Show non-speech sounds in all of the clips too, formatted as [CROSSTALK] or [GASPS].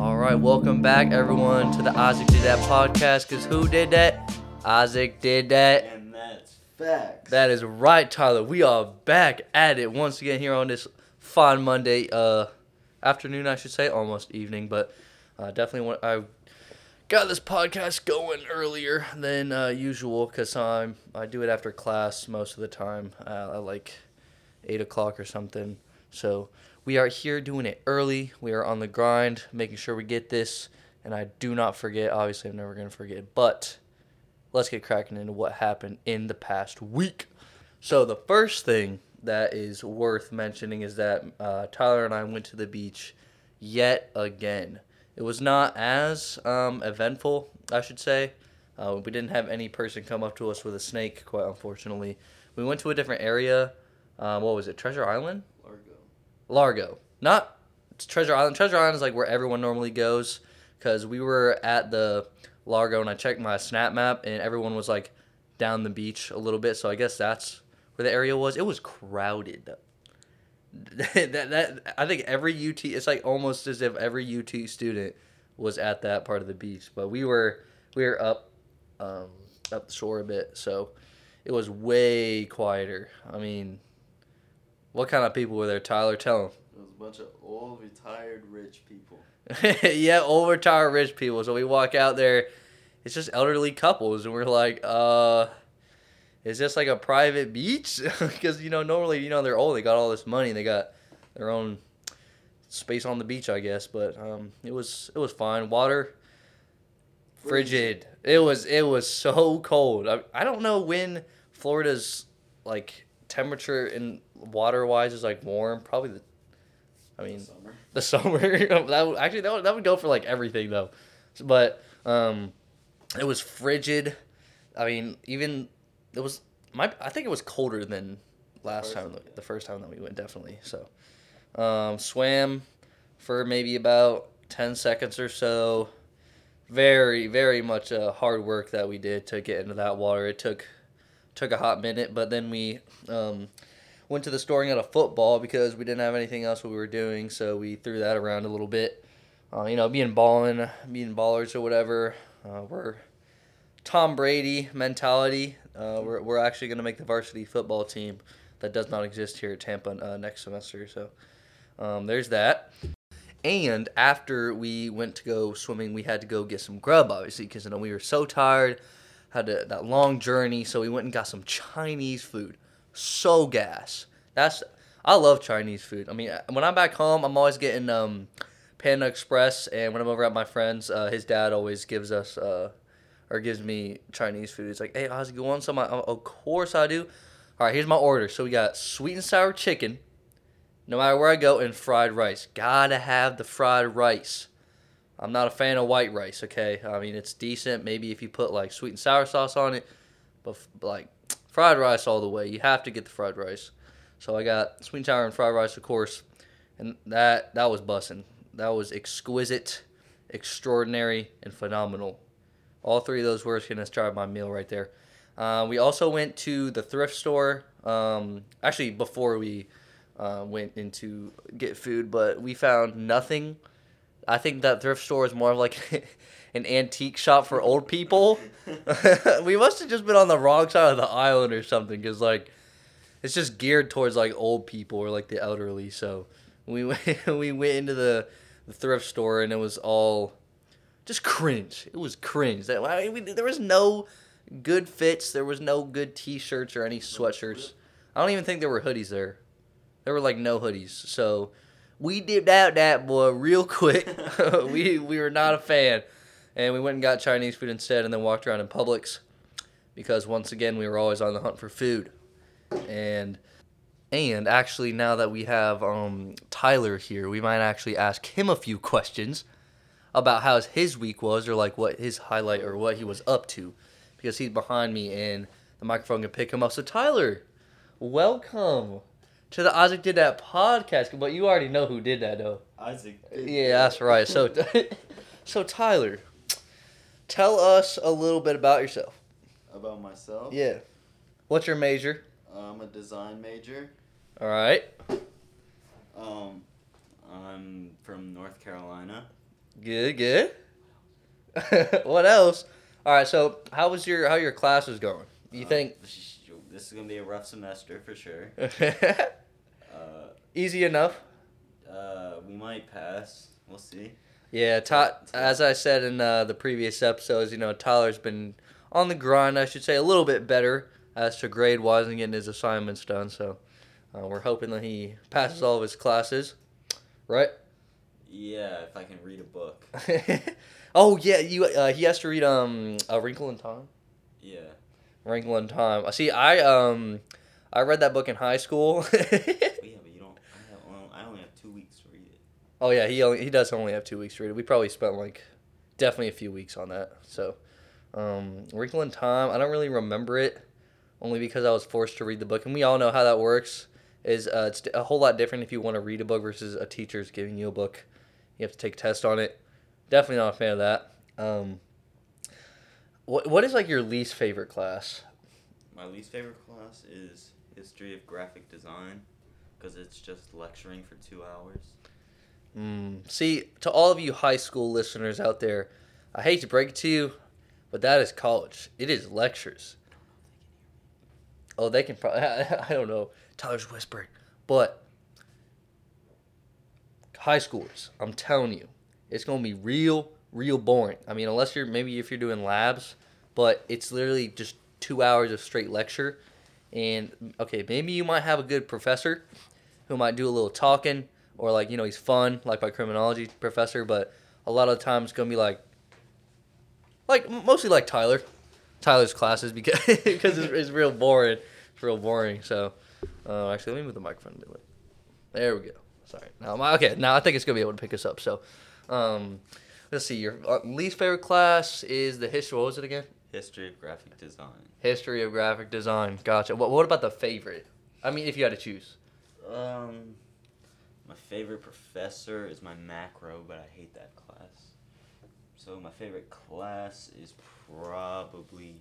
All right, welcome back, everyone, to the Isaac Did That podcast. Because who did that? Isaac did that. And that's facts. That is right, Tyler. We are back at it once again here on this fine Monday uh, afternoon, I should say, almost evening, but uh, definitely want I got this podcast going earlier than uh, usual because I'm I do it after class most of the time uh, at like eight o'clock or something. So we are here doing it early. We are on the grind, making sure we get this. And I do not forget. Obviously, I'm never gonna forget, but let's get cracking into what happened in the past week. So the first thing that is worth mentioning is that uh, Tyler and I went to the beach yet again. It was not as um, eventful, I should say. Uh, we didn't have any person come up to us with a snake, quite unfortunately. We went to a different area. Um, what was it? Treasure Island? Largo. Not Treasure Island. Treasure Island is like where everyone normally goes because we were at the Largo and I checked my snap map and everyone was like down the beach a little bit. So I guess that's where the area was. It was crowded. [LAUGHS] that, that I think every UT it's like almost as if every UT student was at that part of the beach. But we were we were up um, up the shore a bit, so it was way quieter. I mean, what kind of people were there, Tyler? Tell them. It was a bunch of old, retired, rich people. [LAUGHS] yeah, old retired rich people. So we walk out there, it's just elderly couples, and we're like, uh, is this like a private beach? [LAUGHS] Because you know normally you know they're old, they got all this money, they got their own space on the beach, I guess. But um, it was it was fine. Water, frigid. It was it was so cold. I, I don't know when Florida's like temperature in water wise is like warm. Probably the, I mean Summer. the summer. [LAUGHS] that would, actually that would, that would go for like everything though, but um, it was frigid. I mean, even it was my. I think it was colder than last First time. The first time that we went, definitely. So, um, swam for maybe about ten seconds or so. Very, very much uh, hard work that we did to get into that water. It took took a hot minute, but then we um, went to the store and got a football because we didn't have anything else we were doing, so we threw that around a little bit. Uh, you know, being balling, being ballers or whatever. Uh, we're Tom Brady mentality. Uh, we're, we're actually going to make the varsity football team that does not exist here at Tampa uh, next semester. So um, there's that. And after we went to go swimming, we had to go get some grub, obviously, because you know we were so tired, had to, that long journey. So we went and got some Chinese food. So gas. That's I love Chinese food. I mean, when I'm back home, I'm always getting um, Panda Express, and when I'm over at my friend's, uh, his dad always gives us uh, or gives me Chinese food. He's like, "Hey, Ozzy, you want some?" I, of course I do. All right, here's my order. So we got sweet and sour chicken, no matter where I go, and fried rice. Gotta have the fried rice. I'm not a fan of white rice. Okay, I mean it's decent. Maybe if you put like sweet and sour sauce on it, but like fried rice all the way. You have to get the fried rice. So I got sweet and sour and fried rice, of course, and that that was bussing. That was exquisite, extraordinary, and phenomenal. All three of those words can describe my meal right there. Uh, we also went to the thrift store. Um, actually, before we uh, went into get food, but we found nothing. I think that thrift store is more of like [LAUGHS] an antique shop for old people. [LAUGHS] we must have just been on the wrong side of the island or something, because like it's just geared towards like old people or like the elderly. So we [LAUGHS] went we went into the, the thrift store and it was all just cringe. It was cringe. That I mean, there was no good fits. There was no good T-shirts or any sweatshirts. I don't even think there were hoodies there. There were like no hoodies. So we dipped out that boy real quick. [LAUGHS] we we were not a fan, and we went and got Chinese food instead, and then walked around in Publix because once again we were always on the hunt for food, and and actually now that we have um, Tyler here, we might actually ask him a few questions about how his week was or like what his highlight or what he was up to because he's behind me and the microphone can pick him up. So Tyler, welcome to the Isaac Did That podcast. But you already know who did that though. Isaac. Yeah, that's right. So [LAUGHS] [LAUGHS] so Tyler, tell us a little bit about yourself. About myself. Yeah. What's your major? I'm a design major. All right. Um, I'm from North Carolina. Good, good. [LAUGHS] what else? All right. So, how was your how your classes going? You Uh, think This this is gonna be a rough semester for sure. [LAUGHS] Uh, easy enough? uh, we might pass. We'll see. Yeah, Ty- as I said in uh, the previous episodes, you know, Tyler's been on the grind, I should say, a little bit better as to grade wise and getting his assignments done. So uh, we're hoping that he passes all of his classes, right? Yeah, if I can read a book. [LAUGHS] oh yeah, you. Uh, he has to read um A Wrinkle in Time. Yeah. Wrinkle in Time. I see. I um I read that book in high school. [LAUGHS] Yeah, but you don't. I, have, I only have two weeks to read. Oh yeah, he only he does only have two weeks to read it. We probably spent like definitely a few weeks on that. So um, Wrinkle in Time. I don't really remember it, only because I was forced to read the book, and we all know how that works. Is uh, it's a whole lot different if you want to read a book versus a teacher's giving you a book. You have to take a test on it. Definitely not a fan of that. Um, what what is like your least favorite class? My least favorite class is history of graphic design, because it's just lecturing for two hours. Mm. See, to all of you high school listeners out there, I hate to break it to you, but that is college. It is lectures. Oh, they can probably. [LAUGHS] I don't know. Tyler's whispering, but high schoolers, I'm telling you, it's gonna be real, real boring. I mean, unless you're maybe if you're doing labs, but it's literally just two hours of straight lecture. And okay, maybe you might have a good professor who might do a little talking or like you know he's fun like my criminology professor, but a lot of the time it's gonna be like like mostly like Tyler, Tyler's classes because [LAUGHS] because it's, it's real boring. It's real boring. So uh, actually, let me move the microphone a bit. There we go. Sorry. Now, my, okay. Now I think it's gonna be able to pick us up. So, um, let's see. Your uh, least favorite class is the history. What was it again? History of graphic design. History of graphic design. Gotcha. What What about the favorite? I mean, if you had to choose. Um, my favorite professor is my macro, but I hate that class. So my favorite class is probably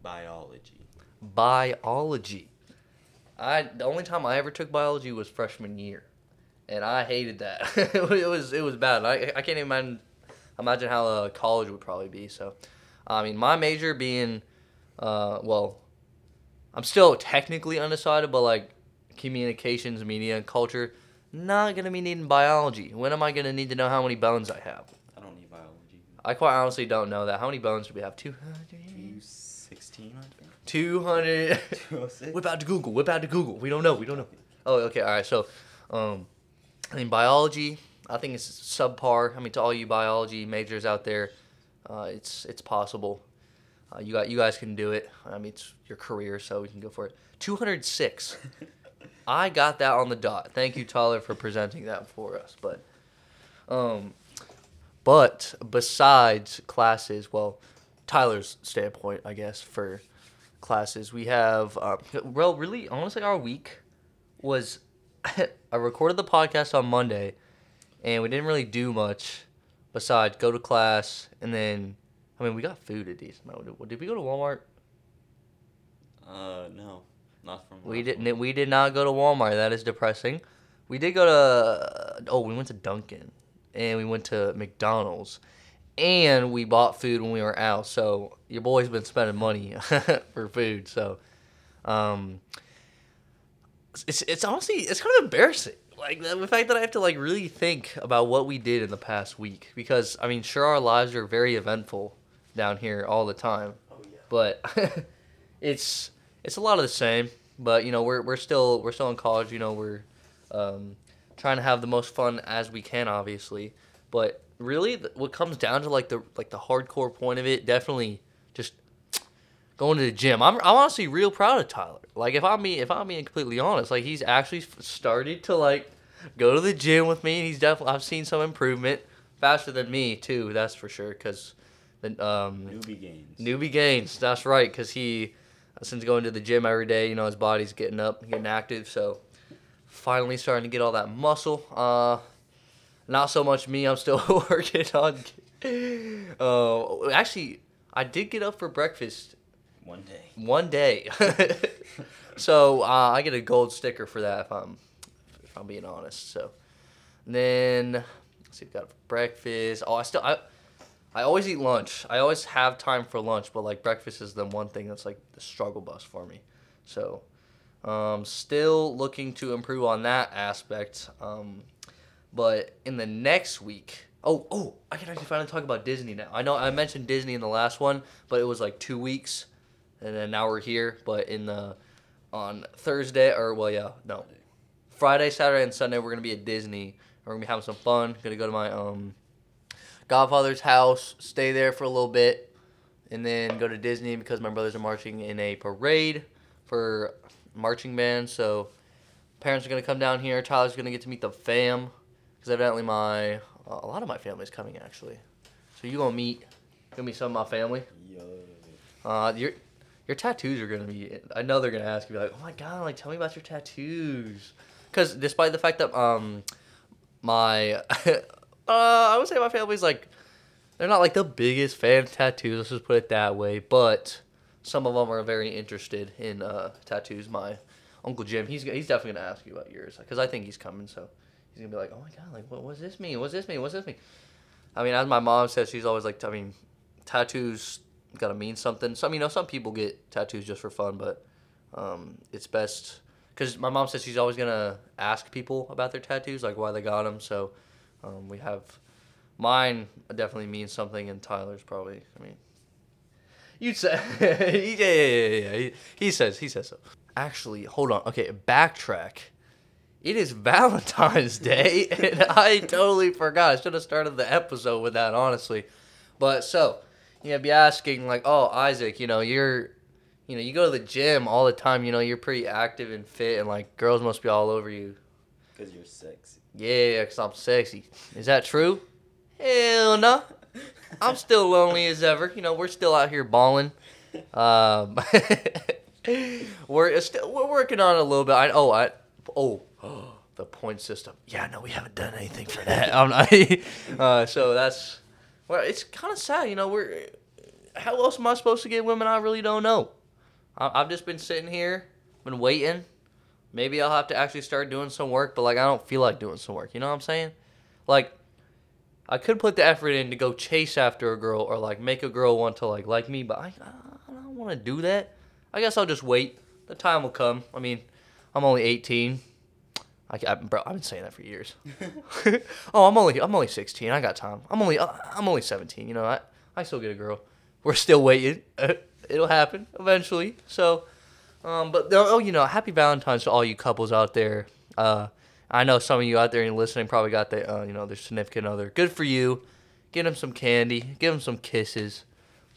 biology. biology. I the only time I ever took biology was freshman year, and I hated that. [LAUGHS] it was it was bad. I I can't even imagine, imagine how uh, college would probably be. So, I mean, my major being, uh, well, I'm still technically undecided, but like communications, media, and culture, not gonna be needing biology. When am I gonna need to know how many bones I have? I don't need biology. I quite honestly don't know that. How many bones do we have? Two Two sixteen, I think. Two hundred. Two oh six. Whip out to Google. Whip out to Google. We don't know. We don't know. Oh, okay. All right. So, um, I mean, biology. I think it's subpar. I mean, to all you biology majors out there, uh, it's it's possible. Uh, you got you guys can do it. I mean, it's your career, so we can go for it. Two hundred six. [LAUGHS] I got that on the dot. Thank you, Tyler, for presenting that for us. But, um, but besides classes, well, Tyler's standpoint, I guess, for classes, we have, uh, well, really, honestly, our week was [LAUGHS] I recorded the podcast on Monday, and we didn't really do much besides go to class, and then, I mean, we got food a decent amount. Did we go to Walmart? Uh, no, not from. We didn't. one. We did not go to Walmart. That is depressing. We did go to. Oh, we went to Dunkin', and we went to McDonald's, and we bought food when we were out. So your boy's been spending money [LAUGHS] for food. So, um, it's it's honestly it's kind of embarrassing. Like the the fact that I have to like really think about what we did in the past week because I mean, sure, our lives are very eventful down here all the time, Oh yeah. but [LAUGHS] it's it's a lot of the same. But you know, we're we're still we're still in college. You know, we're um, trying to have the most fun as we can, obviously. But really, th- what comes down to like the like the hardcore point of it, definitely just going to the gym. I'm I'm honestly real proud of Tyler. Like if I'm being if I'm being completely honest, like he's actually started to like go to the gym with me, and he's definitely I've seen some improvement faster than me too. That's for sure. Cause the um Newbie games. Newbie gains. That's right, because he, since going to the gym every day, you know, his body's getting up, getting active. So, finally starting to get all that muscle. Uh, not so much me. I'm still [LAUGHS] working on. [LAUGHS] Uh, actually, I did get up for breakfast One day. one day. [LAUGHS] so uh, I get a gold sticker for that if I'm if I'm being honest. So then let's see, got breakfast. Oh, I still I, I always eat lunch. I always have time for lunch, but like breakfast is the one thing that's like the struggle bus for me. So, um, still looking to improve on that aspect. Um, but in the next week, oh oh, I can actually finally talk about Disney now. I know I mentioned Disney in the last one, but it was like two weeks, and then now we're here. But in the on Thursday or well yeah no, Friday, Saturday, and Sunday we're gonna be at Disney. We're gonna be having some fun. Gonna go to my um godfather's house, stay there for a little bit, and then go to Disney because my brothers are marching in a parade for marching band. So parents are gonna come down here. Tyler's gonna get to meet the fam because evidently my a lot of my family's coming actually. So you gonna meet gonna meet some of my family. Yo. Uh, your your tattoos are gonna be. I know they're gonna ask you like, oh my god, like tell me about your tattoos. Because despite the fact that um my [LAUGHS] uh I would say my family's like they're not like the biggest fan of tattoos. Let's just put it that way. But some of them are very interested in uh, tattoos. My uncle Jim, he's he's definitely gonna ask you about yours because I think he's coming. So he's gonna be like, oh my god, like what what's this mean? What's this mean? What's this mean? I mean, as my mom says, she's always like, I mean, tattoos gotta mean something. Some you know some people get tattoos just for fun, but um, it's best because my mom says she's always gonna ask people about their tattoos, like why they got them. So um, we have mine definitely means something, and Tyler's probably. I mean, you'd say [LAUGHS] yeah yeah yeah yeah. He, he says he says so. Actually, hold on. Okay, backtrack. It is [LAUGHS] Valentine's Day, [LAUGHS] and I totally forgot. I should have started the episode with that, honestly. But so, you know, be asking like, "Oh, Isaac, you know, you're, you know, you go to the gym all the time. You know, you're pretty active and fit, and like girls must be all over you." Because you're sexy. Yeah, cause I'm sexy. Is that true? Hell no. I'm still lonely as ever. You know, we're still out here balling. Um, [LAUGHS] we're still we're working on it a little bit. I oh I oh [GASPS] the point system. Yeah, no, we haven't done anything for that. [LAUGHS] I'm not. [LAUGHS] uh, so that's well, it's kind of sad. You know, we're how else am I supposed to get women? I really don't know. I, I've just been sitting here, been waiting. Maybe I'll have to actually start doing some work, but like I don't feel like doing some work. You know what I'm saying? Like I could put the effort in to go chase after a girl or like make a girl want to like like me, but I I don't want to do that. I guess I'll just wait. The time will come. I mean, I'm only 18. I, I bro, I've been saying that for years. [LAUGHS] [LAUGHS] oh, I'm only I'm only 16. I got time. I'm only I'm only 17. You know, I I still get a girl. We're still waiting. [LAUGHS] It'll happen eventually. So, um, but oh, you know, happy Valentine's to all you couples out there. Uh, I know some of you out there and listening probably got the uh, you know their significant other. Good for you. Get them some candy. Give them some kisses.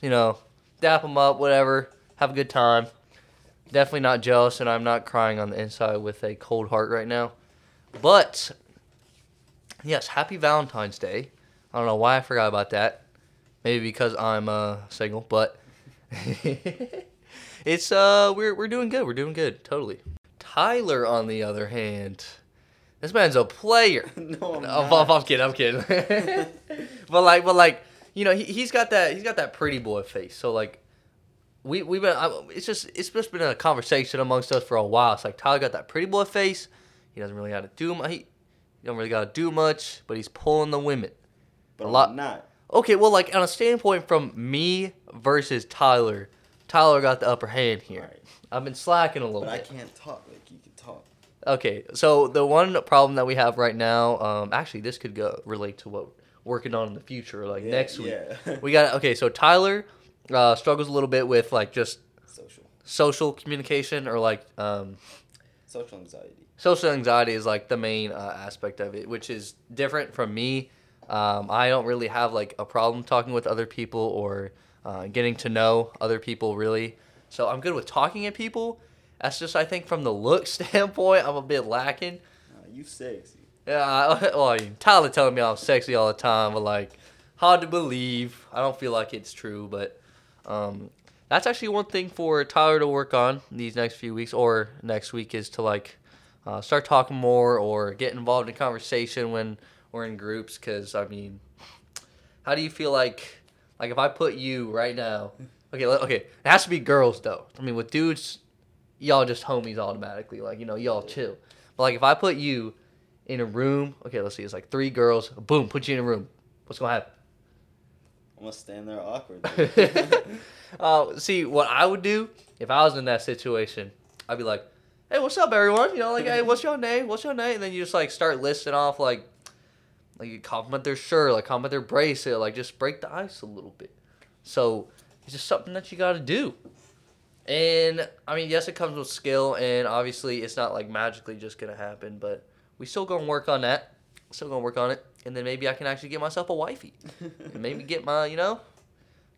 You know, dap them up. Whatever. Have a good time. Definitely not jealous, and I'm not crying on the inside with a cold heart right now. But yes, happy Valentine's Day. I don't know why I forgot about that. Maybe because I'm uh, single, but [LAUGHS] it's uh we're we're doing good. We're doing good. Totally. Tyler, on the other hand, this man's a player. [LAUGHS] no, I'm Oh, not. I'm, I'm kidding. I'm kidding. [LAUGHS] but like, but like, you know, he he's got that he's got that pretty boy face. So like, we we've been I, it's just it's just been a conversation amongst us for a while. It's like Tyler got that pretty boy face. He doesn't really got to do much. He, he don't really got to do much, but he's pulling the women. But a I'm lot- not. Okay, well, like on a standpoint from me versus Tyler, Tyler got the upper hand here. Right. I've been slacking a little bit. But I can't talk like you can talk. Okay, so the one problem that we have right now, um, actually, this could go relate to what we're working on in the future, like Yeah, next week. yeah. We got okay. So Tyler uh, struggles a little bit with like just Social. social communication or like um, Social anxiety. social anxiety is like the main uh, aspect of it, which is different from me. Um, I don't really have like a problem talking with other people or uh, getting to know other people really. So I'm good with talking at people. That's just I think from the look [LAUGHS] standpoint, I'm a bit lacking. Uh, you sexy. Yeah, I, [LAUGHS] well, Tyler telling me I'm sexy all the time, but like, hard to believe. I don't feel like it's true, but um, that's actually one thing for Tyler to work on these next few weeks or next week is to like uh, start talking more or get involved in conversation when we're in groups. Because I mean, how do you feel like like if I put you right now? Okay, okay, it has to be girls though. I mean, with dudes, y'all just homies automatically. Like you know, y'all chill. But like if I put you in a room. Okay, let's see. It's like three girls. Boom, put you in a room. What's gonna happen? I'm gonna stand there awkwardly. [LAUGHS] uh, see, what I would do if I was in that situation, I'd be like, "Hey, what's up, everyone? You know, like, hey, what's your name? What's your name?" And then you just like start listing off like, like you compliment their shirt, like compliment their bracelet, like just break the ice a little bit. So it's just something that you got to do. And I mean, yes, it comes with skill, and obviously, it's not like magically just gonna happen. But we still gonna work on that. Still gonna work on it, and then maybe I can actually get myself a wifey, and [LAUGHS] maybe get my, you know,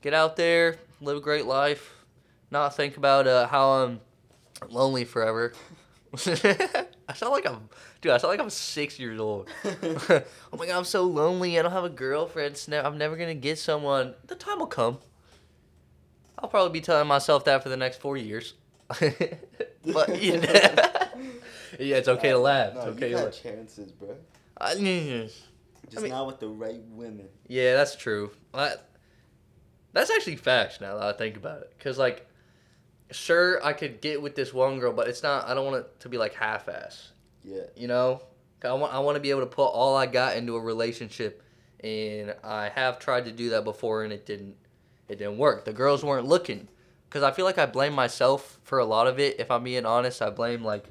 get out there, live a great life, not think about uh, how I'm lonely forever. [LAUGHS] I sound like I'm, dude. I sound like I'm six years old. [LAUGHS] [LAUGHS] oh my god, I'm so lonely. I don't have a girlfriend. I'm never gonna get someone. The time will come. I'll probably be telling myself that for the next four years. [LAUGHS] but you know, yeah, it's okay to laugh. No, It's okay you to got laugh. chances, bro. I, Just mean- not with the right women. Yeah, that's true. I, that's actually facts now that I think about it. Cause like, sure, I could get with this one girl, but it's not. I don't want it to be like half-ass. Yeah. You know, I want I want to be able to put all I got into a relationship, and I have tried to do that before, and it didn't it didn't work. The girls weren't looking, because I feel like I blame myself for a lot of it. If I'm being honest, I blame like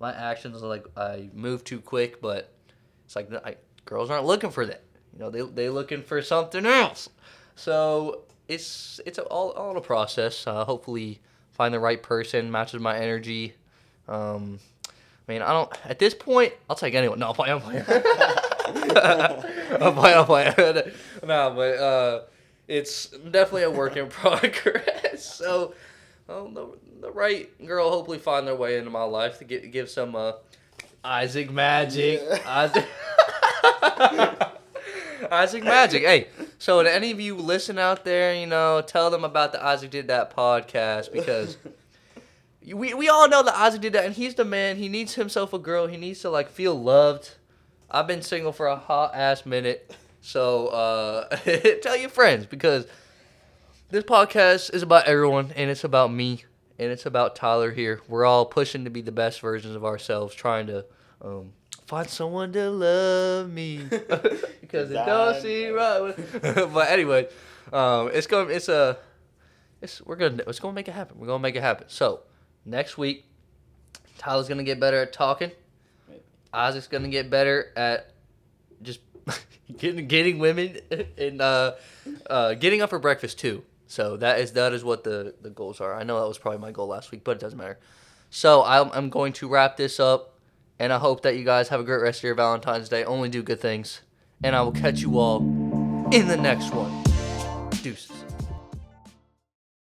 my actions. Like I move too quick, but it's like I, girls aren't looking for that. You know, they they looking for something else. So it's it's all all a process. Uh, hopefully, find the right person matches my energy. Um, I mean, I don't. At this point, I'll take anyone. No, I'm playing. I'm playing. [LAUGHS] I'm playing. I'm playing. [LAUGHS] no, but uh, it's definitely a work in [LAUGHS] progress. So, well, the the right girl hopefully find their way into my life to get give some uh, Isaac magic. Yeah. Isaac. Isaac Magic. Hey, so to any of you listen out there, you know, tell them about the Isaac Did That podcast because [LAUGHS] we, we all know that Isaac did that and he's the man. He needs himself a girl. He needs to like feel loved. I've been single for a hot ass minute. So uh, [LAUGHS] tell your friends because this podcast is about everyone and it's about me and it's about Tyler here. We're all pushing to be the best versions of ourselves, trying to um, find someone to love me [LAUGHS] because it don't seem right. [LAUGHS] but anyway, um, it's going. It's a. It's we're gonna. It's gonna make it happen. We're gonna make it happen. So next week, Tyler's gonna get better at talking. Right. Isaac's gonna get better at just [LAUGHS] getting getting women and uh, uh, getting up for breakfast too. So that is that is what the the goals are. I know that was probably my goal last week, but it doesn't matter. So I'm I'm going to wrap this up, and I hope that you guys have a great rest of your Valentine's Day. Only do good things, and I will catch you all in the next one. Deuces.